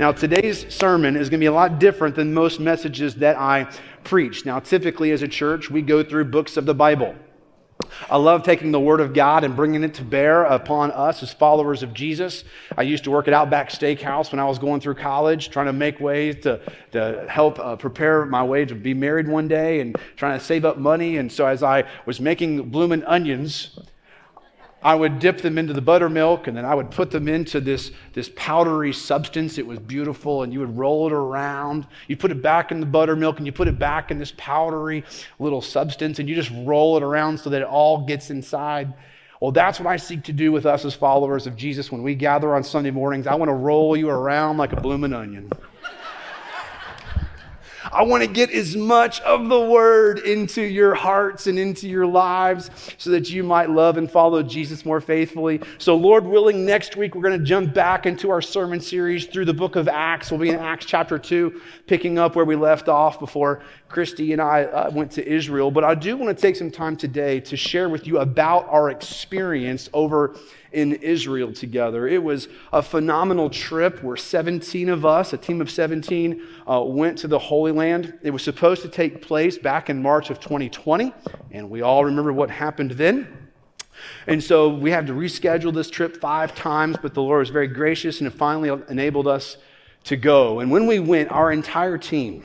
Now, today's sermon is going to be a lot different than most messages that I preach. Now, typically as a church, we go through books of the Bible. I love taking the Word of God and bringing it to bear upon us as followers of Jesus. I used to work at Outback Steakhouse when I was going through college, trying to make ways to, to help uh, prepare my way to be married one day and trying to save up money. And so, as I was making bloomin' onions, I would dip them into the buttermilk and then I would put them into this, this powdery substance. It was beautiful, and you would roll it around. You put it back in the buttermilk and you put it back in this powdery little substance, and you just roll it around so that it all gets inside. Well, that's what I seek to do with us as followers of Jesus when we gather on Sunday mornings. I want to roll you around like a blooming onion. I want to get as much of the word into your hearts and into your lives so that you might love and follow Jesus more faithfully. So, Lord willing, next week we're going to jump back into our sermon series through the book of Acts. We'll be in Acts chapter 2, picking up where we left off before Christy and I uh, went to Israel. But I do want to take some time today to share with you about our experience over in Israel together. It was a phenomenal trip where 17 of us, a team of 17, uh, went to the Holy Land. It was supposed to take place back in March of 2020, and we all remember what happened then. And so we had to reschedule this trip five times, but the Lord was very gracious and it finally enabled us to go. And when we went, our entire team,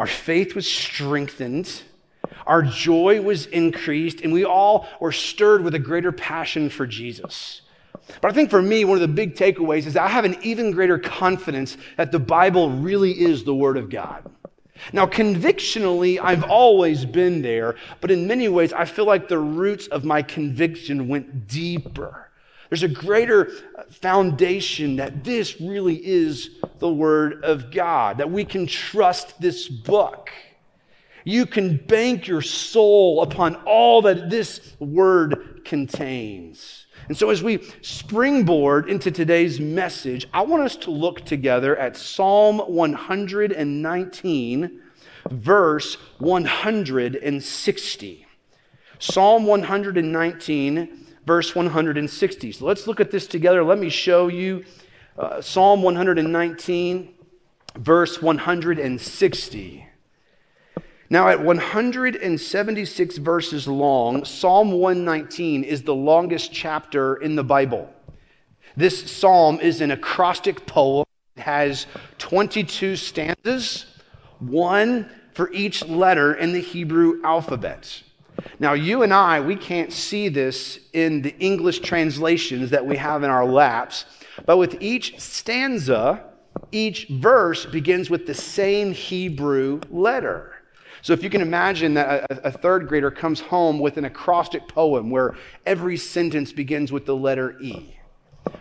our faith was strengthened our joy was increased, and we all were stirred with a greater passion for Jesus. But I think for me, one of the big takeaways is I have an even greater confidence that the Bible really is the Word of God. Now, convictionally, I've always been there, but in many ways, I feel like the roots of my conviction went deeper. There's a greater uh, foundation that this really is the Word of God, that we can trust this book. You can bank your soul upon all that this word contains. And so, as we springboard into today's message, I want us to look together at Psalm 119, verse 160. Psalm 119, verse 160. So, let's look at this together. Let me show you uh, Psalm 119, verse 160. Now, at 176 verses long, Psalm 119 is the longest chapter in the Bible. This psalm is an acrostic poem. It has 22 stanzas, one for each letter in the Hebrew alphabet. Now, you and I, we can't see this in the English translations that we have in our laps, but with each stanza, each verse begins with the same Hebrew letter. So if you can imagine that a, a, third grader comes home with an acrostic poem where every sentence begins with the letter E.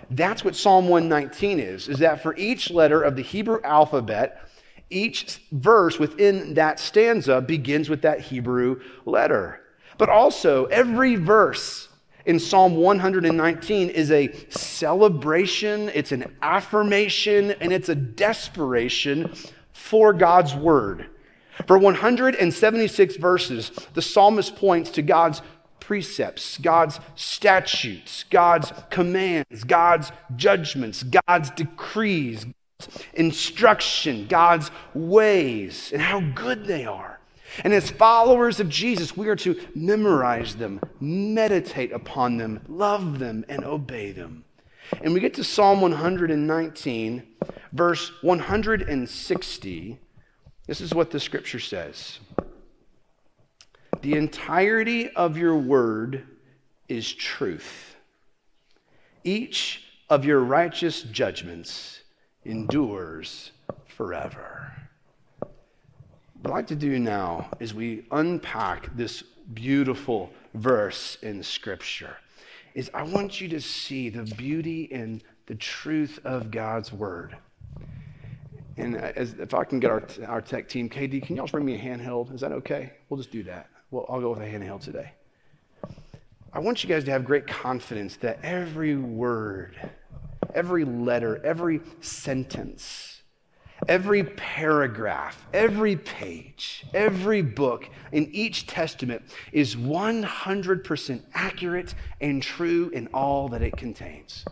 That's what Psalm 119 is, is that for each letter of the Hebrew alphabet, each verse within that stanza begins with that Hebrew letter. But also, every verse in Psalm 119 is a celebration, it's an affirmation, and it's a desperation for God's word. For 176 verses, the psalmist points to God's precepts, God's statutes, God's commands, God's judgments, God's decrees, God's instruction, God's ways, and how good they are. And as followers of Jesus, we are to memorize them, meditate upon them, love them, and obey them. And we get to Psalm 119, verse 160. This is what the scripture says The entirety of your word is truth. Each of your righteous judgments endures forever. What I'd like to do now is we unpack this beautiful verse in Scripture. Is I want you to see the beauty and the truth of God's Word. And as, if I can get our, our tech team, KD, can y'all bring me a handheld? Is that okay? We'll just do that. Well, I'll go with a handheld today. I want you guys to have great confidence that every word, every letter, every sentence, every paragraph, every page, every book in each testament is 100% accurate and true in all that it contains.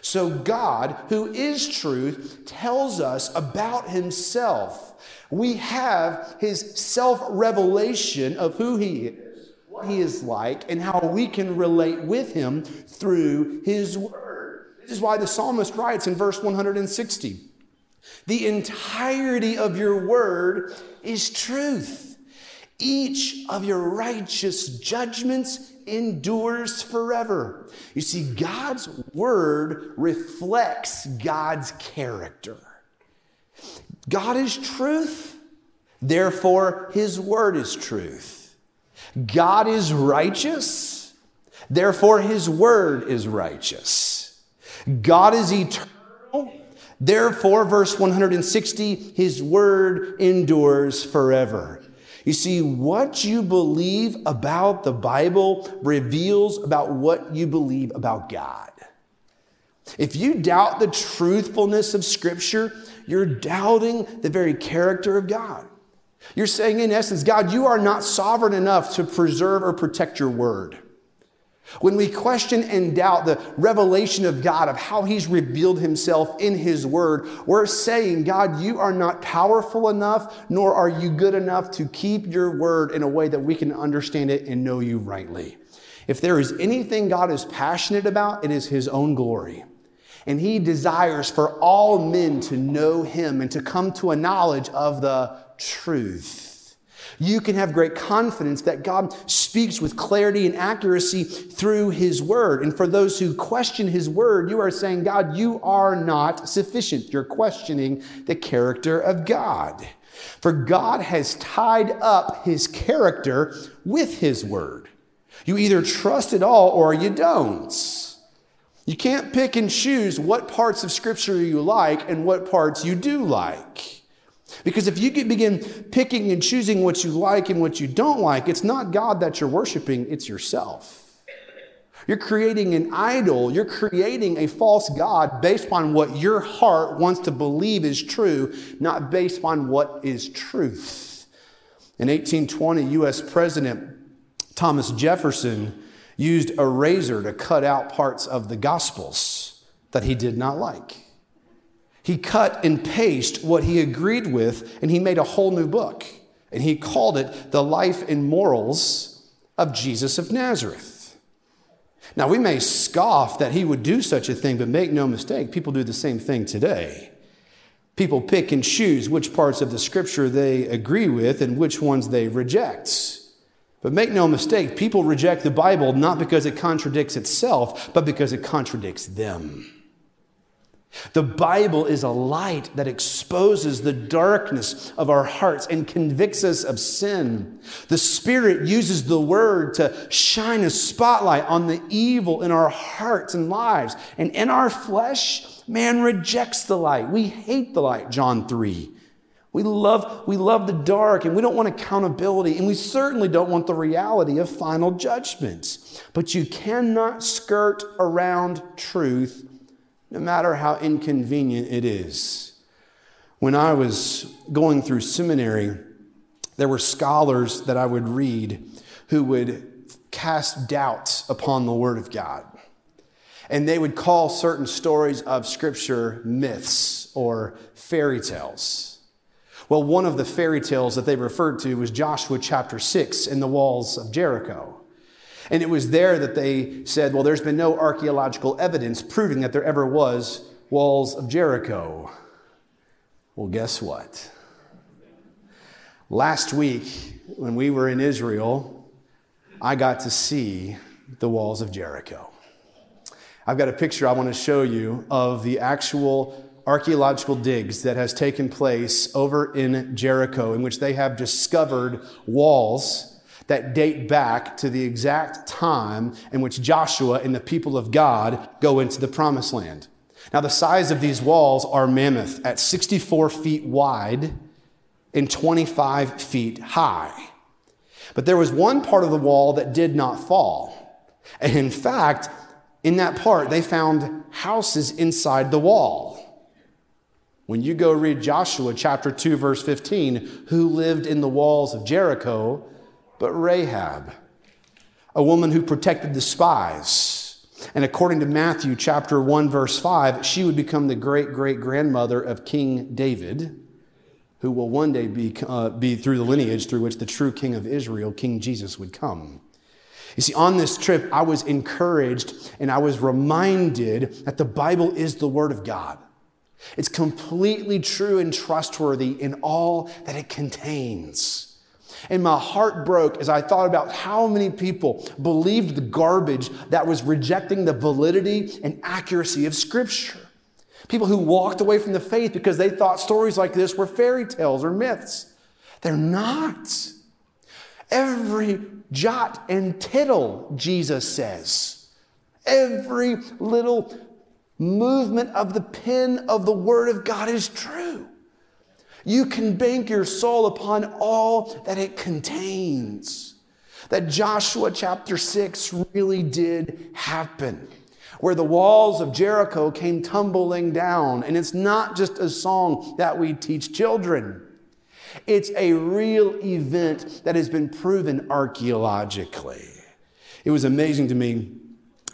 So, God, who is truth, tells us about himself. We have his self revelation of who he is, what he is like, and how we can relate with him through his word. This is why the psalmist writes in verse 160 The entirety of your word is truth. Each of your righteous judgments endures forever. You see, God's word reflects God's character. God is truth, therefore, his word is truth. God is righteous, therefore, his word is righteous. God is eternal, therefore, verse 160, his word endures forever. You see, what you believe about the Bible reveals about what you believe about God. If you doubt the truthfulness of Scripture, you're doubting the very character of God. You're saying, in essence, God, you are not sovereign enough to preserve or protect your word. When we question and doubt the revelation of God, of how He's revealed Himself in His Word, we're saying, God, you are not powerful enough, nor are you good enough to keep your Word in a way that we can understand it and know you rightly. If there is anything God is passionate about, it is His own glory. And He desires for all men to know Him and to come to a knowledge of the truth you can have great confidence that God speaks with clarity and accuracy through His Word. And for those who question His Word, you are saying, God, you are not sufficient. You're questioning the character of God. For God has tied up His character with His Word. You either trust it all or you don't. You can't pick and choose what parts of Scripture you like and what parts you do like. Because if you begin picking and choosing what you like and what you don't like, it's not God that you're worshiping, it's yourself. You're creating an idol. You're creating a false God based on what your heart wants to believe is true, not based on what is truth. In 1820, U.S. President Thomas Jefferson used a razor to cut out parts of the Gospels that he did not like. He cut and pasted what he agreed with, and he made a whole new book. And he called it The Life and Morals of Jesus of Nazareth. Now, we may scoff that he would do such a thing, but make no mistake, people do the same thing today. People pick and choose which parts of the scripture they agree with and which ones they reject. But make no mistake, people reject the Bible not because it contradicts itself, but because it contradicts them. The Bible is a light that exposes the darkness of our hearts and convicts us of sin. The Spirit uses the Word to shine a spotlight on the evil in our hearts and lives. And in our flesh, man rejects the light. We hate the light, John 3. We love, we love the dark and we don't want accountability and we certainly don't want the reality of final judgment. But you cannot skirt around truth no matter how inconvenient it is. When I was going through seminary, there were scholars that I would read who would cast doubts upon the Word of God. And they would call certain stories of Scripture myths or fairy tales. Well, one of the fairy tales that they referred to was Joshua chapter 6 in the walls of Jericho. And it was there that they said, well, there's been no archaeological evidence proving that there ever was walls of Jericho. Well, guess what? Last week, when we were in Israel, I got to see the walls of Jericho. I've got a picture I want to show you of the actual archaeological digs that has taken place over in Jericho, in which they have discovered walls that date back to the exact time in which Joshua and the people of God go into the promised land. Now, the size of these walls are mammoth at 64 feet wide and 25 feet high. But there was one part of the wall that did not fall. And in fact, in that part, they found houses inside the wall. When you go read Joshua chapter 2, verse 15, who lived in the walls of Jericho, but Rahab, a woman who protected the spies. And according to Matthew chapter 1, verse 5, she would become the great great grandmother of King David, who will one day be, uh, be through the lineage through which the true king of Israel, King Jesus, would come. You see, on this trip, I was encouraged and I was reminded that the Bible is the Word of God. It's completely true and trustworthy in all that it contains. And my heart broke as I thought about how many people believed the garbage that was rejecting the validity and accuracy of Scripture. People who walked away from the faith because they thought stories like this were fairy tales or myths. They're not. Every jot and tittle, Jesus says. Every little movement of the pen of the Word of God is true. You can bank your soul upon all that it contains. That Joshua chapter 6 really did happen, where the walls of Jericho came tumbling down. And it's not just a song that we teach children, it's a real event that has been proven archaeologically. It was amazing to me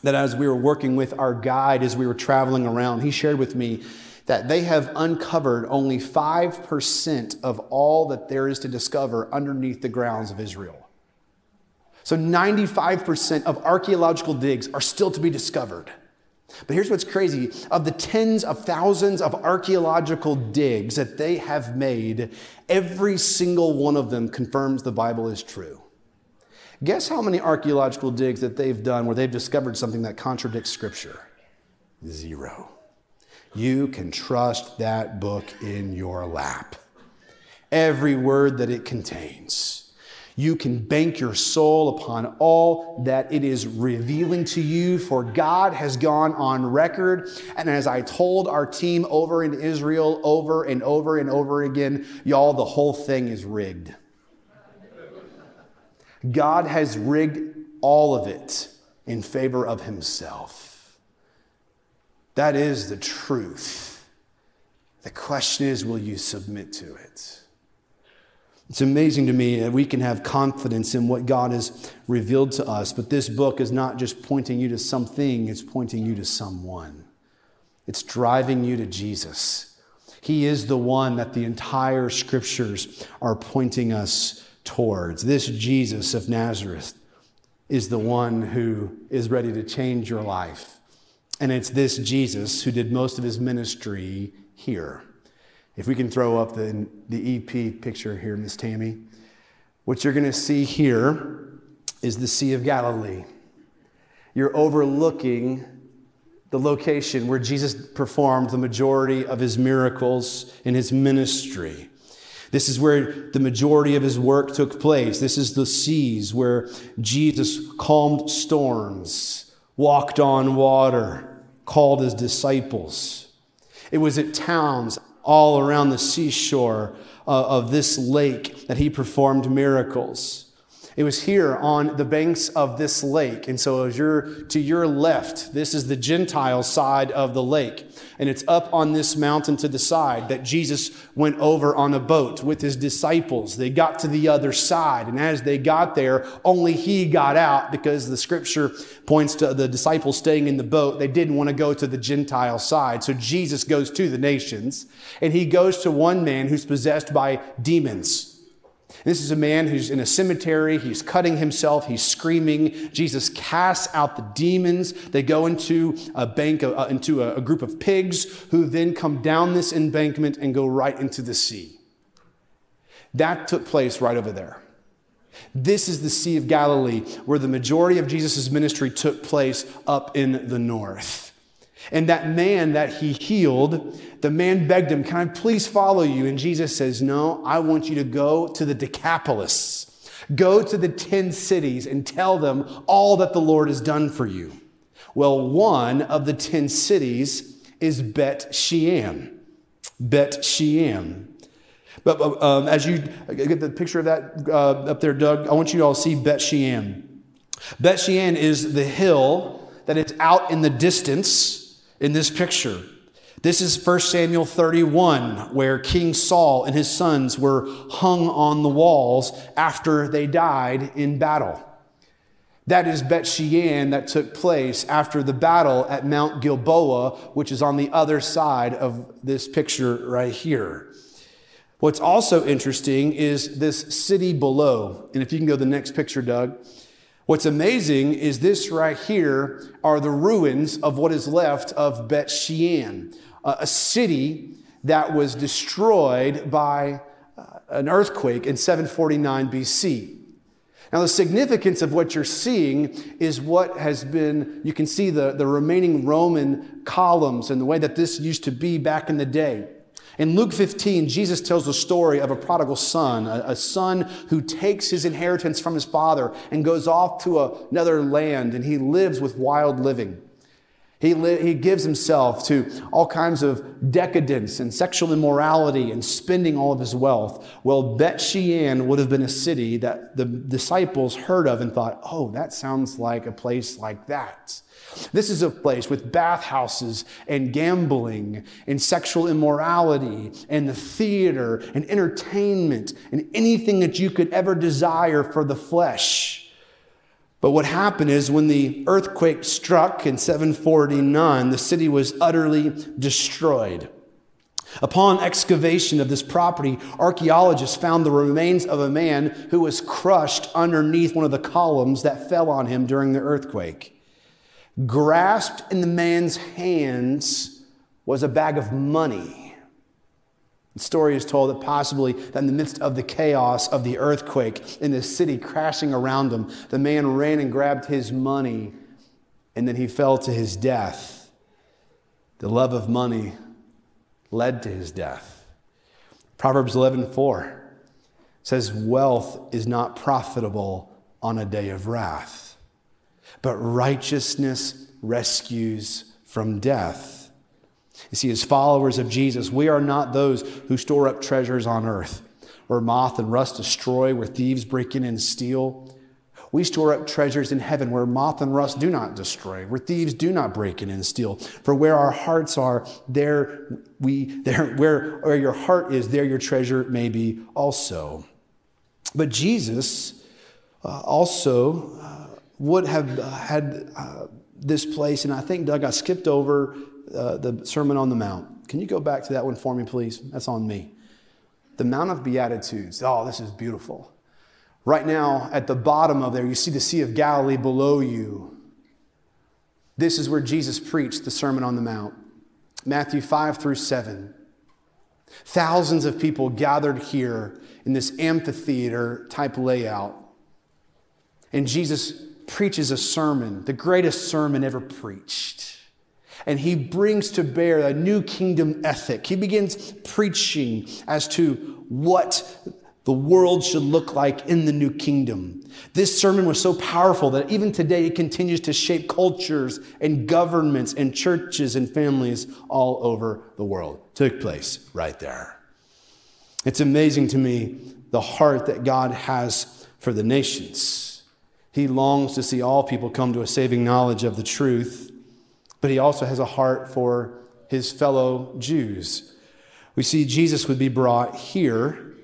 that as we were working with our guide, as we were traveling around, he shared with me that they have uncovered only 5% of all that there is to discover underneath the grounds of Israel. So 95% of archaeological digs are still to be discovered. But here's what's crazy of the tens of thousands of archaeological digs that they have made, every single one of them confirms the Bible is true. Guess how many archaeological digs that they've done where they've discovered something that contradicts Scripture? Zero. You can trust that book in your lap. Every word that it contains. You can bank your soul upon all that it is revealing to you, for God has gone on record. And as I told our team over in Israel over and over and over again, y'all, the whole thing is rigged. God has rigged all of it in favor of himself. That is the truth. The question is, will you submit to it? It's amazing to me that we can have confidence in what God has revealed to us, but this book is not just pointing you to something, it's pointing you to someone. It's driving you to Jesus. He is the one that the entire scriptures are pointing us towards. This Jesus of Nazareth is the one who is ready to change your life. And it's this Jesus who did most of his ministry here. If we can throw up the, the EP picture here, Miss Tammy. What you're going to see here is the Sea of Galilee. You're overlooking the location where Jesus performed the majority of his miracles in his ministry. This is where the majority of his work took place. This is the seas where Jesus calmed storms, walked on water, called his disciples. It was at towns all around the seashore uh, of this lake that he performed miracles. It was here on the banks of this lake. And so, as you're to your left, this is the Gentile side of the lake. And it's up on this mountain to the side that Jesus went over on a boat with his disciples. They got to the other side. And as they got there, only he got out because the scripture points to the disciples staying in the boat. They didn't want to go to the Gentile side. So Jesus goes to the nations and he goes to one man who's possessed by demons. This is a man who's in a cemetery. He's cutting himself. He's screaming. Jesus casts out the demons. They go into a bank, uh, into a, a group of pigs who then come down this embankment and go right into the sea. That took place right over there. This is the Sea of Galilee, where the majority of Jesus' ministry took place up in the north. And that man that he healed, the man begged him, Can I please follow you? And Jesus says, No, I want you to go to the Decapolis. Go to the 10 cities and tell them all that the Lord has done for you. Well, one of the 10 cities is Bet Shean. Bet Shean. But um, as you get the picture of that uh, up there, Doug, I want you to all see Bet Shean. Bet Shean is the hill that is out in the distance in this picture. This is 1 Samuel 31, where King Saul and his sons were hung on the walls after they died in battle. That is Bet Shean that took place after the battle at Mount Gilboa, which is on the other side of this picture right here. What's also interesting is this city below. And if you can go to the next picture, Doug. What's amazing is this right here are the ruins of what is left of Bet Shean, a city that was destroyed by uh, an earthquake in 749 BC. Now, the significance of what you're seeing is what has been, you can see the, the remaining Roman columns and the way that this used to be back in the day. In Luke 15, Jesus tells the story of a prodigal son, a, a, son who takes his inheritance from his father and goes off to another land and he lives with wild living. He, li- he gives himself to all kinds of decadence and sexual immorality and spending all of his wealth. Well, Bet Shean would have been a city that the disciples heard of and thought, oh, that sounds like a place like that. This is a place with bathhouses and gambling and sexual immorality and the theater and entertainment and anything that you could ever desire for the flesh. But what happened is when the earthquake struck in 749, the city was utterly destroyed. Upon excavation of this property, archaeologists found the remains of a man who was crushed underneath one of the columns that fell on him during the earthquake. Grasped in the man's hands was a bag of money. The story is told that possibly that in the midst of the chaos of the earthquake in the city crashing around him, the man ran and grabbed his money and then he fell to his death. The love of money led to his death. Proverbs 11:4 says wealth is not profitable on a day of wrath, but righteousness rescues from death. You see, as followers of Jesus, we are not those who store up treasures on earth where moth and rust destroy, where thieves break in and steal. We store up treasures in heaven where moth and rust do not destroy, where thieves do not break in and steal. For where our hearts are, there we there where, where your heart is, there your treasure may be also. But Jesus uh, also uh, would have uh, had uh, this place, and I think Doug, I skipped over uh, the Sermon on the Mount. Can you go back to that one for me, please? That's on me. The Mount of Beatitudes. Oh, this is beautiful. Right now, at the bottom of there, you see the Sea of Galilee below you. This is where Jesus preached the Sermon on the Mount. Matthew 5 through 7. Thousands of people gathered here in this amphitheater type layout. And Jesus preaches a sermon, the greatest sermon ever preached and he brings to bear a new kingdom ethic. He begins preaching as to what the world should look like in the new kingdom. This sermon was so powerful that even today it continues to shape cultures and governments and churches and families all over the world. Took place right there. It's amazing to me the heart that God has for the nations. He longs to see all people come to a saving knowledge of the truth but he also has a heart for his fellow Jews. We see Jesus would be brought here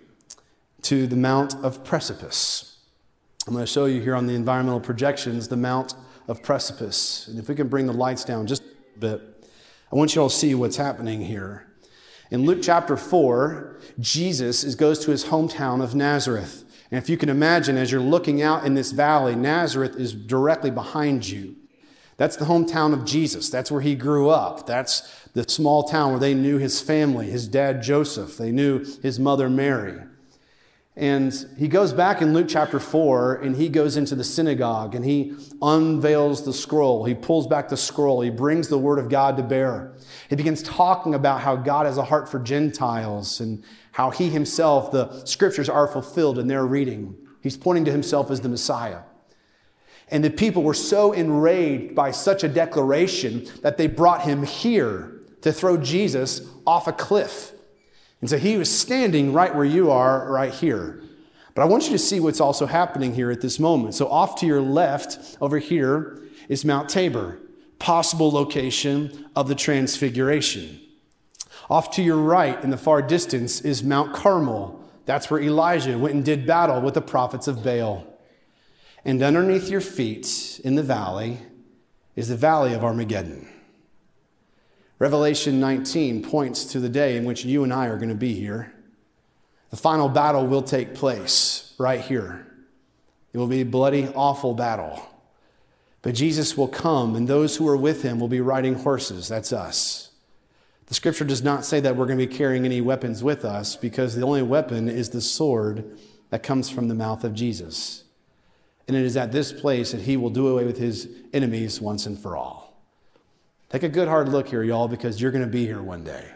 to the Mount of Precipice. I'm going to show you here on the environmental projections the Mount of Precipice. And if we can bring the lights down just a bit, I want you all to see what's happening here. In Luke chapter 4, Jesus is, goes to his hometown of Nazareth. And if you can imagine, as you're looking out in this valley, Nazareth is directly behind you. That's the hometown of Jesus. That's where he grew up. That's the small town where they knew his family, his dad Joseph. They knew his mother Mary. And he goes back in Luke chapter 4 and he goes into the synagogue and he unveils the scroll. He pulls back the scroll. He brings the word of God to bear. He begins talking about how God has a heart for Gentiles and how he himself, the scriptures are fulfilled in their reading. He's pointing to himself as the Messiah. And the people were so enraged by such a declaration that they brought him here to throw Jesus off a cliff. And so he was standing right where you are, right here. But I want you to see what's also happening here at this moment. So, off to your left, over here, is Mount Tabor, possible location of the Transfiguration. Off to your right, in the far distance, is Mount Carmel. That's where Elijah went and did battle with the prophets of Baal. And underneath your feet in the valley is the valley of Armageddon. Revelation 19 points to the day in which you and I are going to be here. The final battle will take place right here. It will be a bloody, awful battle. But Jesus will come, and those who are with him will be riding horses. That's us. The scripture does not say that we're going to be carrying any weapons with us because the only weapon is the sword that comes from the mouth of Jesus. And it is at this place that he will do away with his enemies once and for all. Take a good hard look here, y'all, because you're going to be here one day.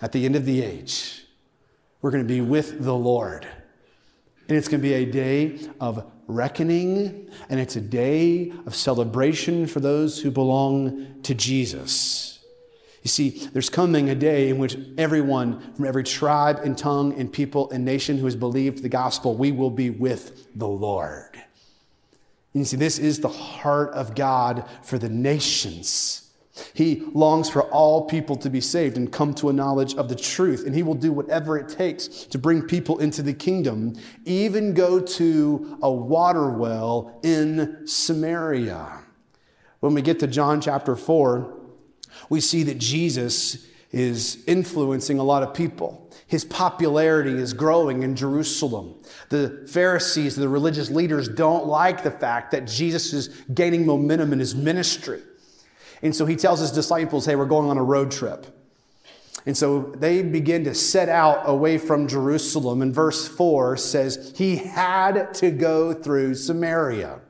At the end of the age, we're going to be with the Lord. And it's going to be a day of reckoning, and it's a day of celebration for those who belong to Jesus. You see, there's coming a day in which everyone from every tribe and tongue and people and nation who has believed the gospel, we will be with the Lord. You see, this is the heart of God for the nations. He longs for all people to be saved and come to a knowledge of the truth. And he will do whatever it takes to bring people into the kingdom, even go to a water well in Samaria. When we get to John chapter 4, we see that Jesus is influencing a lot of people. His popularity is growing in Jerusalem. The Pharisees, the religious leaders, don't like the fact that Jesus is gaining momentum in his ministry. And so he tells his disciples, hey, we're going on a road trip. And so they begin to set out away from Jerusalem. And verse 4 says, he had to go through Samaria.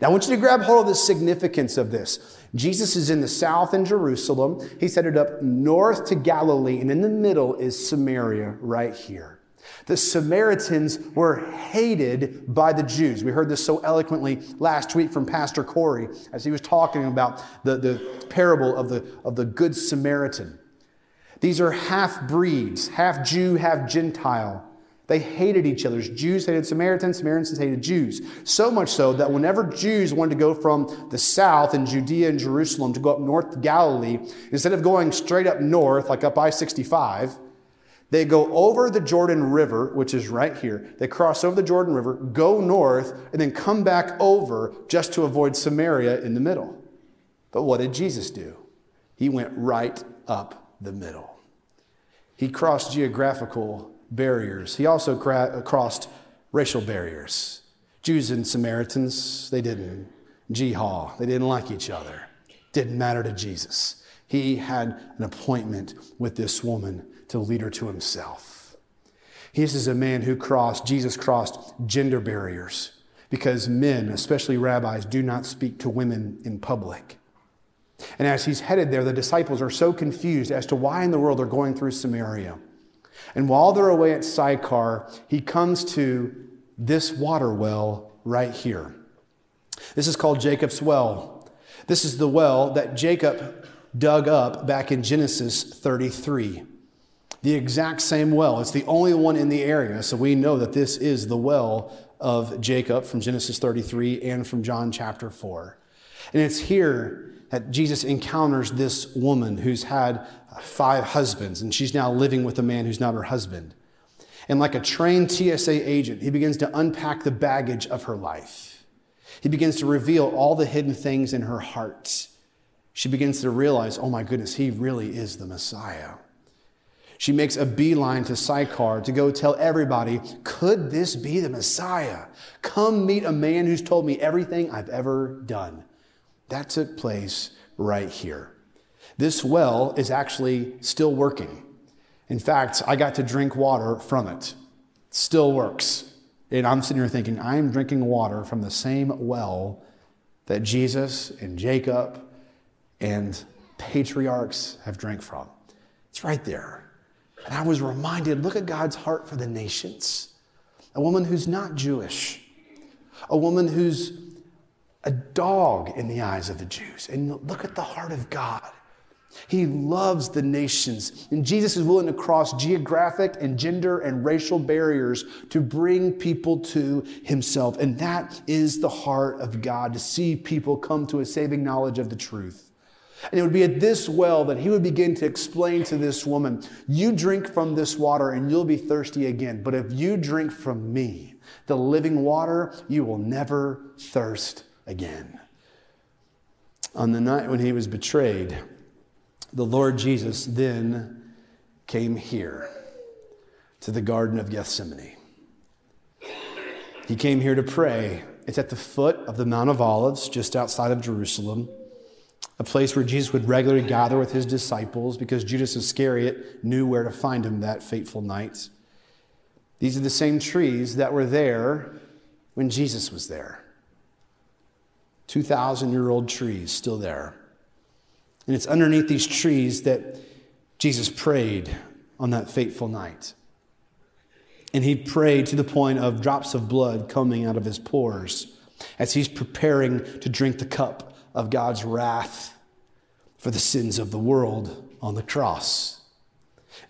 Now, I want you to grab hold of the significance of this. Jesus is in the south in Jerusalem. He's headed up north to Galilee, and in the middle is Samaria right here. The Samaritans were hated by the Jews. We heard this so eloquently last week from Pastor Corey as he was talking about the, the parable of the, of the Good Samaritan. These are half breeds, half Jew, half Gentile. They hated each other. Jews hated Samaritans, Samaritans hated Jews. So much so that whenever Jews wanted to go from the south in Judea and Jerusalem to go up north to Galilee, instead of going straight up north, like up I 65, they go over the Jordan River, which is right here. They cross over the Jordan River, go north, and then come back over just to avoid Samaria in the middle. But what did Jesus do? He went right up the middle. He crossed geographical barriers, he also cra- crossed racial barriers. Jews and Samaritans, they didn't jihad, they didn't like each other. Didn't matter to Jesus. He had an appointment with this woman to lead her to himself. This is a man who crossed, Jesus crossed gender barriers because men, especially rabbis, do not speak to women in public. And as he's headed there, the disciples are so confused as to why in the world they're going through Samaria. And while they're away at Sychar, he comes to this water well right here. This is called Jacob's well. This is the well that Jacob dug up back in Genesis 33 the exact same well. It's the only one in the area, so we know that this is the well of Jacob from Genesis 33 and from John chapter 4. And it's here that Jesus encounters this woman who's had five husbands, and she's now living with a man who's not her husband. And like a trained TSA agent, he begins to unpack the baggage of her life. He begins to reveal all the hidden things in her heart. She begins to realize, oh my goodness, he really is the Messiah. She makes a beeline to Sychar to go tell everybody, could this be the Messiah? Come meet a man who's told me everything I've ever done. That took place right here. This well is actually still working. In fact, I got to drink water from it. it still works. And I'm sitting here thinking, I'm drinking water from the same well that Jesus and Jacob and patriarchs have drank from. It's right there. And I was reminded look at God's heart for the nations. A woman who's not Jewish, a woman who's a dog in the eyes of the Jews. And look at the heart of God. He loves the nations. And Jesus is willing to cross geographic and gender and racial barriers to bring people to himself. And that is the heart of God to see people come to a saving knowledge of the truth. And it would be at this well that he would begin to explain to this woman, You drink from this water and you'll be thirsty again. But if you drink from me, the living water, you will never thirst again. On the night when he was betrayed, the Lord Jesus then came here to the Garden of Gethsemane. He came here to pray. It's at the foot of the Mount of Olives, just outside of Jerusalem, a place where Jesus would regularly gather with his disciples because Judas Iscariot knew where to find him that fateful night. These are the same trees that were there when Jesus was there. 2,000 year old trees still there. And it's underneath these trees that Jesus prayed on that fateful night. And he prayed to the point of drops of blood coming out of his pores as he's preparing to drink the cup of God's wrath for the sins of the world on the cross.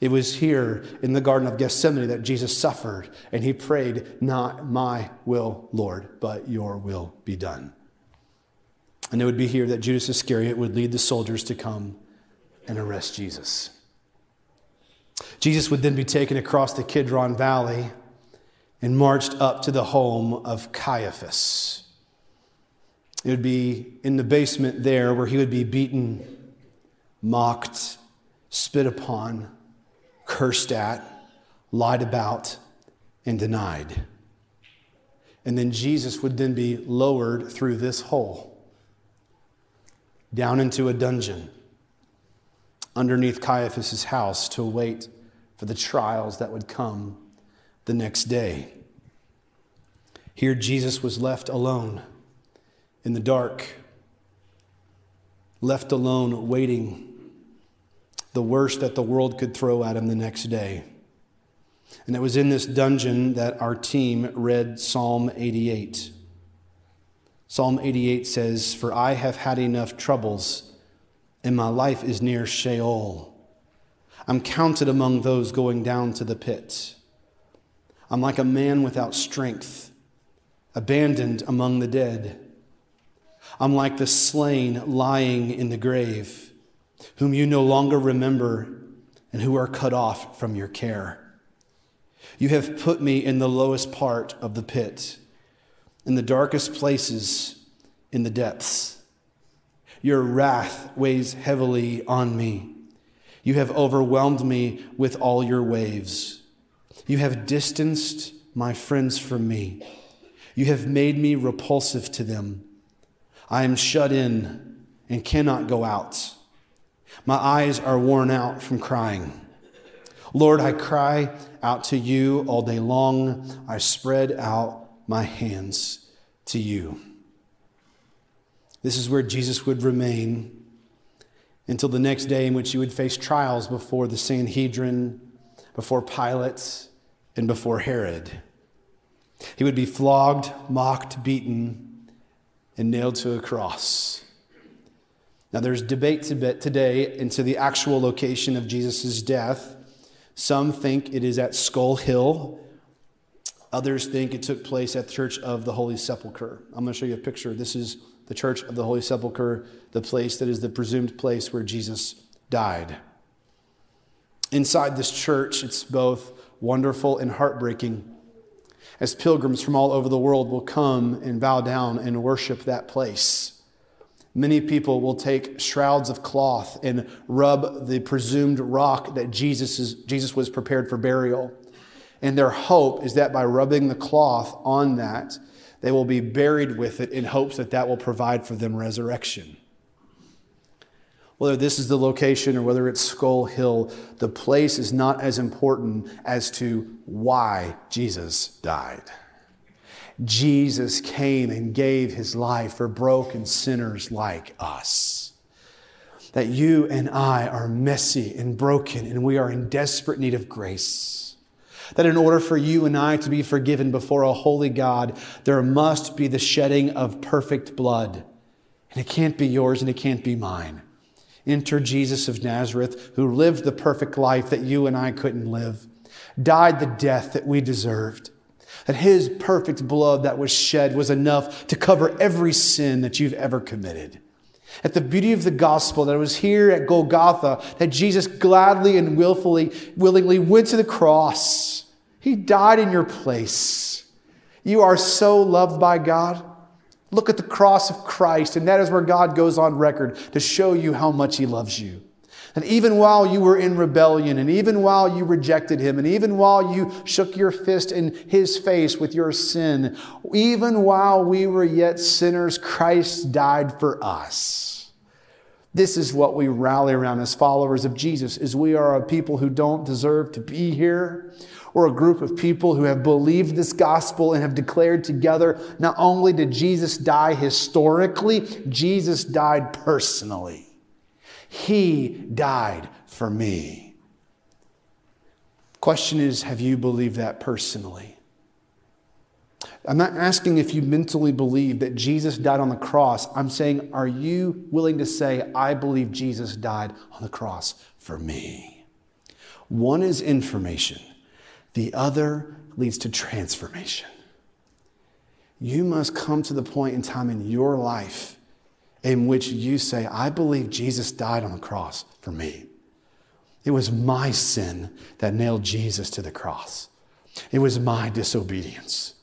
It was here in the Garden of Gethsemane that Jesus suffered, and he prayed, Not my will, Lord, but your will be done. And it would be here that Judas Iscariot would lead the soldiers to come and arrest Jesus. Jesus would then be taken across the Kidron Valley and marched up to the home of Caiaphas. It would be in the basement there where he would be beaten, mocked, spit upon, cursed at, lied about, and denied. And then Jesus would then be lowered through this hole down into a dungeon underneath Caiaphas' house to await for the trials that would come the next day. Here, Jesus was left alone in the dark, left alone waiting the worst that the world could throw at him the next day. And it was in this dungeon that our team read Psalm 88. Psalm 88 says, For I have had enough troubles, and my life is near Sheol. I'm counted among those going down to the pit. I'm like a man without strength, abandoned among the dead. I'm like the slain lying in the grave whom you no longer remember and who are cut off from your care. You have put me in the lowest part of the pit, in the darkest places, in the depths. Your wrath weighs heavily on me. You have overwhelmed me with all your waves. You have distanced my friends from me. You have made me repulsive to them. I am shut in and cannot go out. My eyes are worn out from crying. Lord, I cry out to you all day long. I spread out my hands to you. This is where Jesus would remain until the next day in which he would face trials before the Sanhedrin, before Pilate, and before Herod. He would be flogged, mocked, beaten, and nailed to a cross. Now, there's debate today into the actual location of Jesus' death. Some think it is at Skull Hill. Others think it took place at the Church of the Holy Sepulchre. I'm going to show you a picture. This is the Church of the Holy Sepulchre, the place that is the presumed place where Jesus died. Inside this church, it's both wonderful and heartbreaking as pilgrims from all over the world will come and bow down and worship that place. Many people will take shrouds of cloth and rub the presumed rock that Jesus, is, Jesus was prepared for burial. And their hope is that by rubbing the cloth on that, they will be buried with it in hopes that that will provide for them resurrection. Whether this is the location or whether it's Skull Hill, the place is not as important as to why Jesus died. Jesus came and gave his life for broken sinners like us. That you and I are messy and broken and we are in desperate need of grace. That in order for you and I to be forgiven before a holy God, there must be the shedding of perfect blood. And it can't be yours and it can't be mine. Enter Jesus of Nazareth, who lived the perfect life that you and I couldn't live, died the death that we deserved that his perfect blood that was shed was enough to cover every sin that you've ever committed. At the beauty of the gospel that it was here at Golgotha that Jesus gladly and willfully, willingly went to the cross. He died in your place. You are so loved by God. Look at the cross of Christ, and that is where God goes on record to show you how much He loves you. And even while you were in rebellion, and even while you rejected him, and even while you shook your fist in his face with your sin, even while we were yet sinners, Christ died for us. This is what we rally around as followers of Jesus is we are a people who don't deserve to be here. We're a group of people who have believed this gospel and have declared together not only did Jesus die historically, Jesus died personally. He died for me. Question is have you believed that personally? I'm not asking if you mentally believe that Jesus died on the cross. I'm saying, are you willing to say, I believe Jesus died on the cross for me? One is information, the other leads to transformation. You must come to the point in time in your life in which you say, I believe Jesus died on the cross for me. It was my sin that nailed Jesus to the cross. It was my disobedience.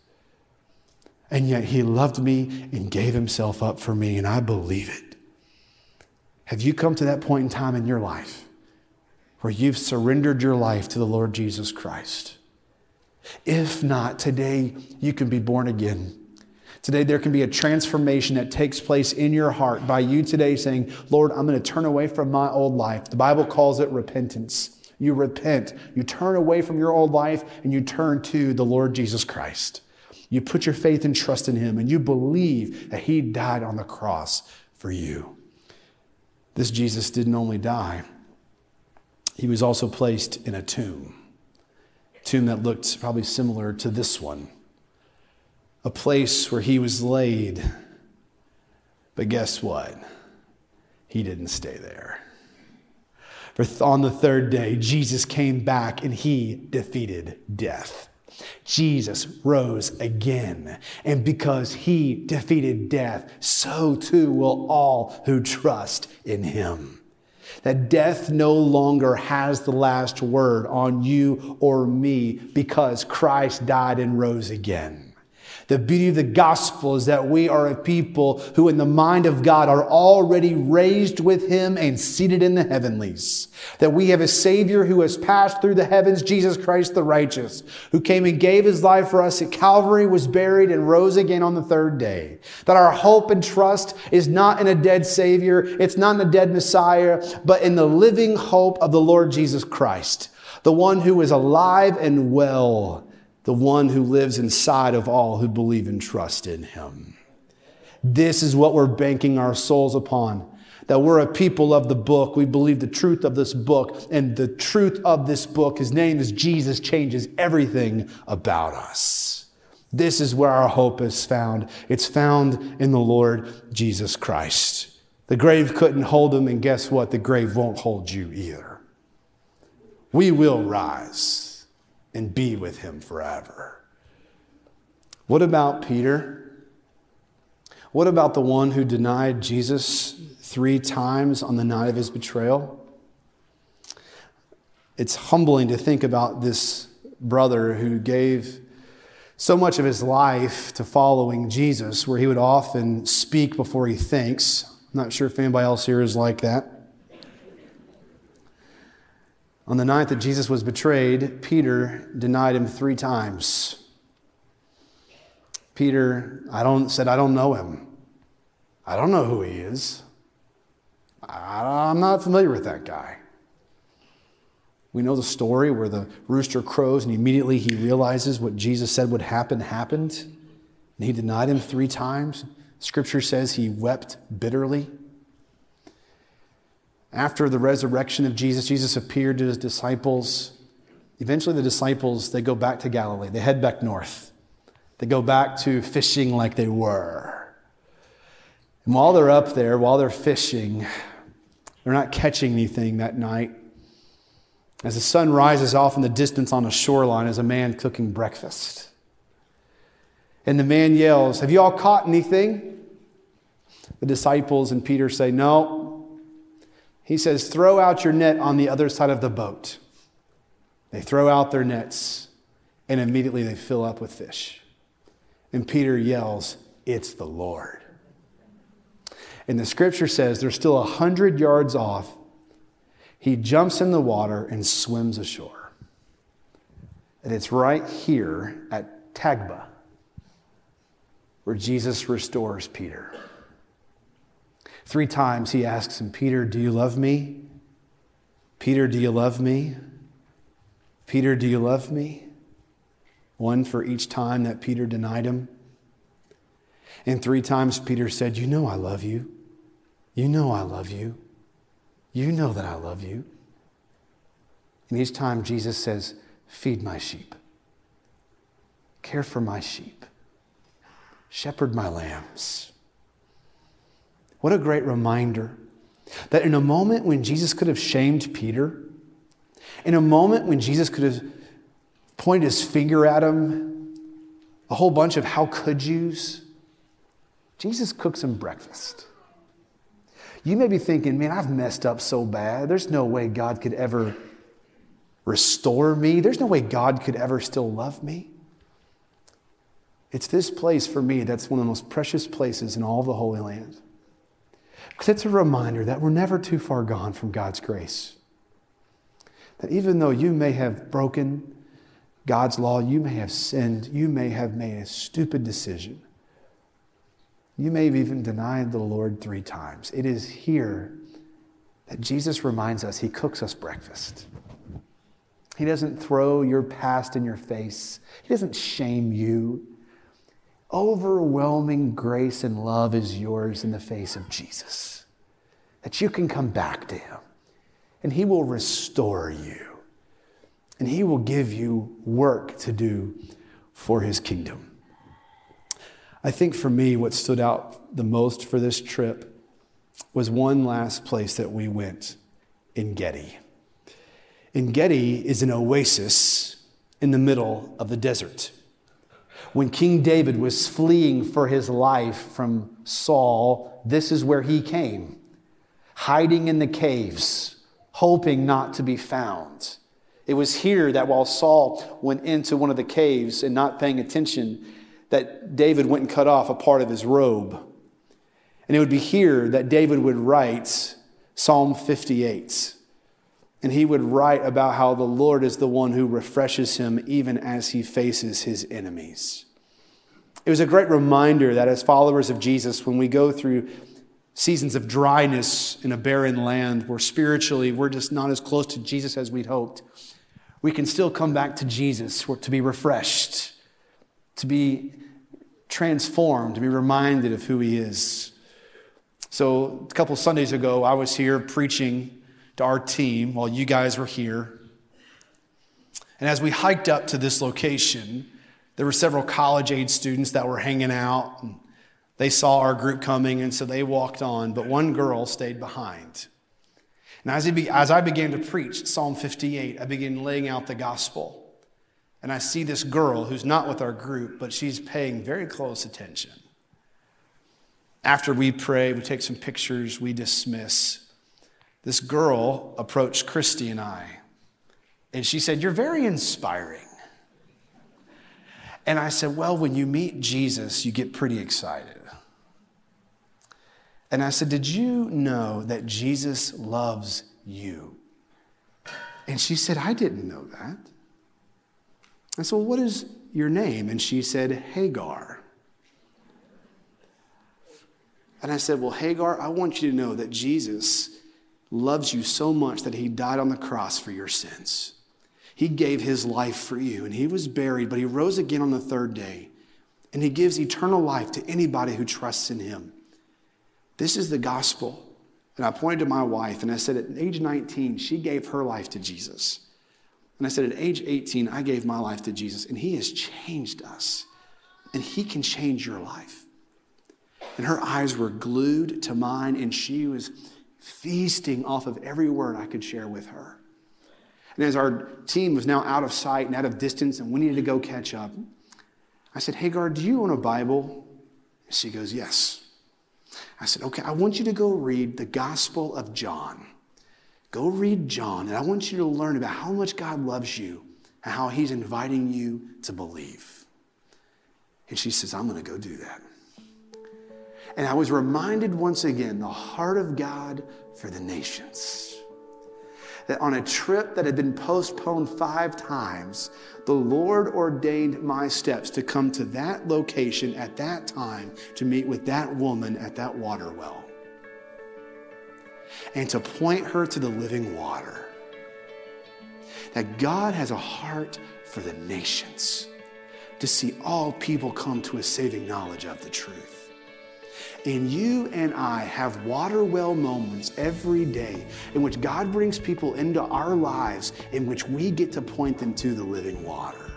And yet he loved me and gave himself up for me, and I believe it. Have you come to that point in time in your life where you've surrendered your life to the Lord Jesus Christ? If not, today you can be born again Today, there can be a transformation that takes place in your heart by you today saying, Lord, I'm going to turn away from my old life. The Bible calls it repentance. You repent, you turn away from your old life, and you turn to the Lord Jesus Christ. You put your faith and trust in Him, and you believe that He died on the cross for you. This Jesus didn't only die, He was also placed in a tomb, tomb that looked probably similar to this one a place where he was laid. But guess what? He didn't stay there. For on the third day, Jesus came back and he defeated death. Jesus rose again. And because he defeated death, so too will all who trust in him. That death no longer has the last word on you or me because Christ died and rose again. The beauty of the gospel is that we are a people who, in the mind of God, are already raised with Him and seated in the heavenlies. That we have a Savior who has passed through the heavens, Jesus Christ the righteous, who came and gave His life for us at Calvary, was buried, and rose again on the third day. That our hope and trust is not in a dead Savior, it's not in a dead Messiah, but in the living hope of the Lord Jesus Christ, the one who is alive and well the one who lives inside of all who believe and trust in him. This is what we're banking our souls upon. That we're a people of the book. We believe the truth of this book. And the truth of this book, his name is Jesus, changes everything about us. This is where our hope is found. It's found in the Lord Jesus Christ. The grave couldn't hold him, and guess what? The grave won't hold you either. We will rise and be with him forever. What about Peter? What about the one who denied Jesus three times on the night of his betrayal? It's humbling to think about this brother who gave so much of his life to following Jesus, where he would often speak before he thinks. I'm not sure if anybody else here is like that. On the night that Jesus was betrayed, Peter denied him three times. Peter I don't, said, I don't know him. I don't know who he is. I'm not familiar with that guy. We know the story where the rooster crows and immediately he realizes what Jesus said would happen happened. And he denied him three times. Scripture says he wept bitterly. After the resurrection of Jesus, Jesus appeared to his disciples. Eventually, the disciples, they go back to Galilee. They head back north. They go back to fishing like they were. And while they're up there, while they're fishing, they're not catching anything that night. As the sun rises off in the distance on a shoreline, is a man cooking breakfast. And the man yells, Have you all caught anything? The disciples and Peter say, No. He says, Throw out your net on the other side of the boat. They throw out their nets, and immediately they fill up with fish. And Peter yells, It's the Lord. And the scripture says they're still a hundred yards off. He jumps in the water and swims ashore. And it's right here at Tabgha where Jesus restores Peter. Three times he asks him, Peter, do you love me? Peter, do you love me? Peter, do you love me? One for each time that Peter denied him. And three times Peter said, You know I love you. You know I love you. You know that I love you. And each time Jesus says, Feed my sheep, care for my sheep, shepherd my lambs. What a great reminder that in a moment when Jesus could have shamed Peter, in a moment when Jesus could have pointed his finger at him, a whole bunch of how could yous, Jesus cooks him breakfast. You may be thinking, man, I've messed up so bad. There's no way God could ever restore me. There's no way God could ever still love me. It's this place for me that's one of the most precious places in all the Holy Land. Because it's a reminder that we're never too far gone from God's grace. That even though you may have broken God's law, you may have sinned, you may have made a stupid decision. You may have even denied the Lord three times. It is here that Jesus reminds us He cooks us breakfast. He doesn't throw your past in your face, He doesn't shame you. Overwhelming grace and love is yours in the face of Jesus. That you can come back to Him and He will restore you and He will give you work to do for His kingdom. I think for me, what stood out the most for this trip was one last place that we went En Gedi. En Gedi is an oasis in the middle of the desert. When King David was fleeing for his life from Saul, this is where he came, hiding in the caves, hoping not to be found. It was here that while Saul went into one of the caves and not paying attention, that David went and cut off a part of his robe. And it would be here that David would write Psalm 58. And he would write about how the Lord is the one who refreshes him even as he faces his enemies. It was a great reminder that as followers of Jesus, when we go through seasons of dryness in a barren land where spiritually we're just not as close to Jesus as we'd hoped, we can still come back to Jesus to be refreshed, to be transformed, to be reminded of who He is. So, a couple Sundays ago, I was here preaching to our team while you guys were here. And as we hiked up to this location, there were several college age students that were hanging out. And they saw our group coming, and so they walked on, but one girl stayed behind. And as, be, as I began to preach Psalm 58, I began laying out the gospel. And I see this girl who's not with our group, but she's paying very close attention. After we pray, we take some pictures, we dismiss. This girl approached Christy and I, and she said, You're very inspiring. And I said, Well, when you meet Jesus, you get pretty excited. And I said, Did you know that Jesus loves you? And she said, I didn't know that. I said, Well, what is your name? And she said, Hagar. And I said, Well, Hagar, I want you to know that Jesus loves you so much that he died on the cross for your sins. He gave his life for you, and he was buried, but he rose again on the third day. And he gives eternal life to anybody who trusts in him. This is the gospel. And I pointed to my wife and I said, at age 19, she gave her life to Jesus. And I said, at age 18, I gave my life to Jesus, and He has changed us, and He can change your life. And her eyes were glued to mine, and she was feasting off of every word I could share with her. And as our team was now out of sight and out of distance, and we needed to go catch up, I said, Hagar, do you own a Bible? She goes, Yes. I said, okay, I want you to go read the Gospel of John. Go read John, and I want you to learn about how much God loves you and how He's inviting you to believe. And she says, I'm going to go do that. And I was reminded once again the heart of God for the nations. That on a trip that had been postponed five times, the Lord ordained my steps to come to that location at that time to meet with that woman at that water well and to point her to the living water. That God has a heart for the nations to see all people come to a saving knowledge of the truth. And you and I have water well moments every day in which God brings people into our lives in which we get to point them to the living water.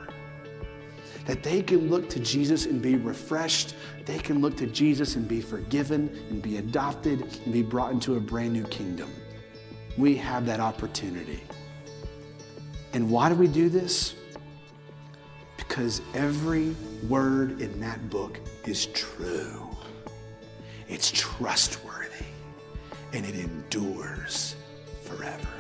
That they can look to Jesus and be refreshed. They can look to Jesus and be forgiven and be adopted and be brought into a brand new kingdom. We have that opportunity. And why do we do this? Because every word in that book is true. It's trustworthy and it endures forever.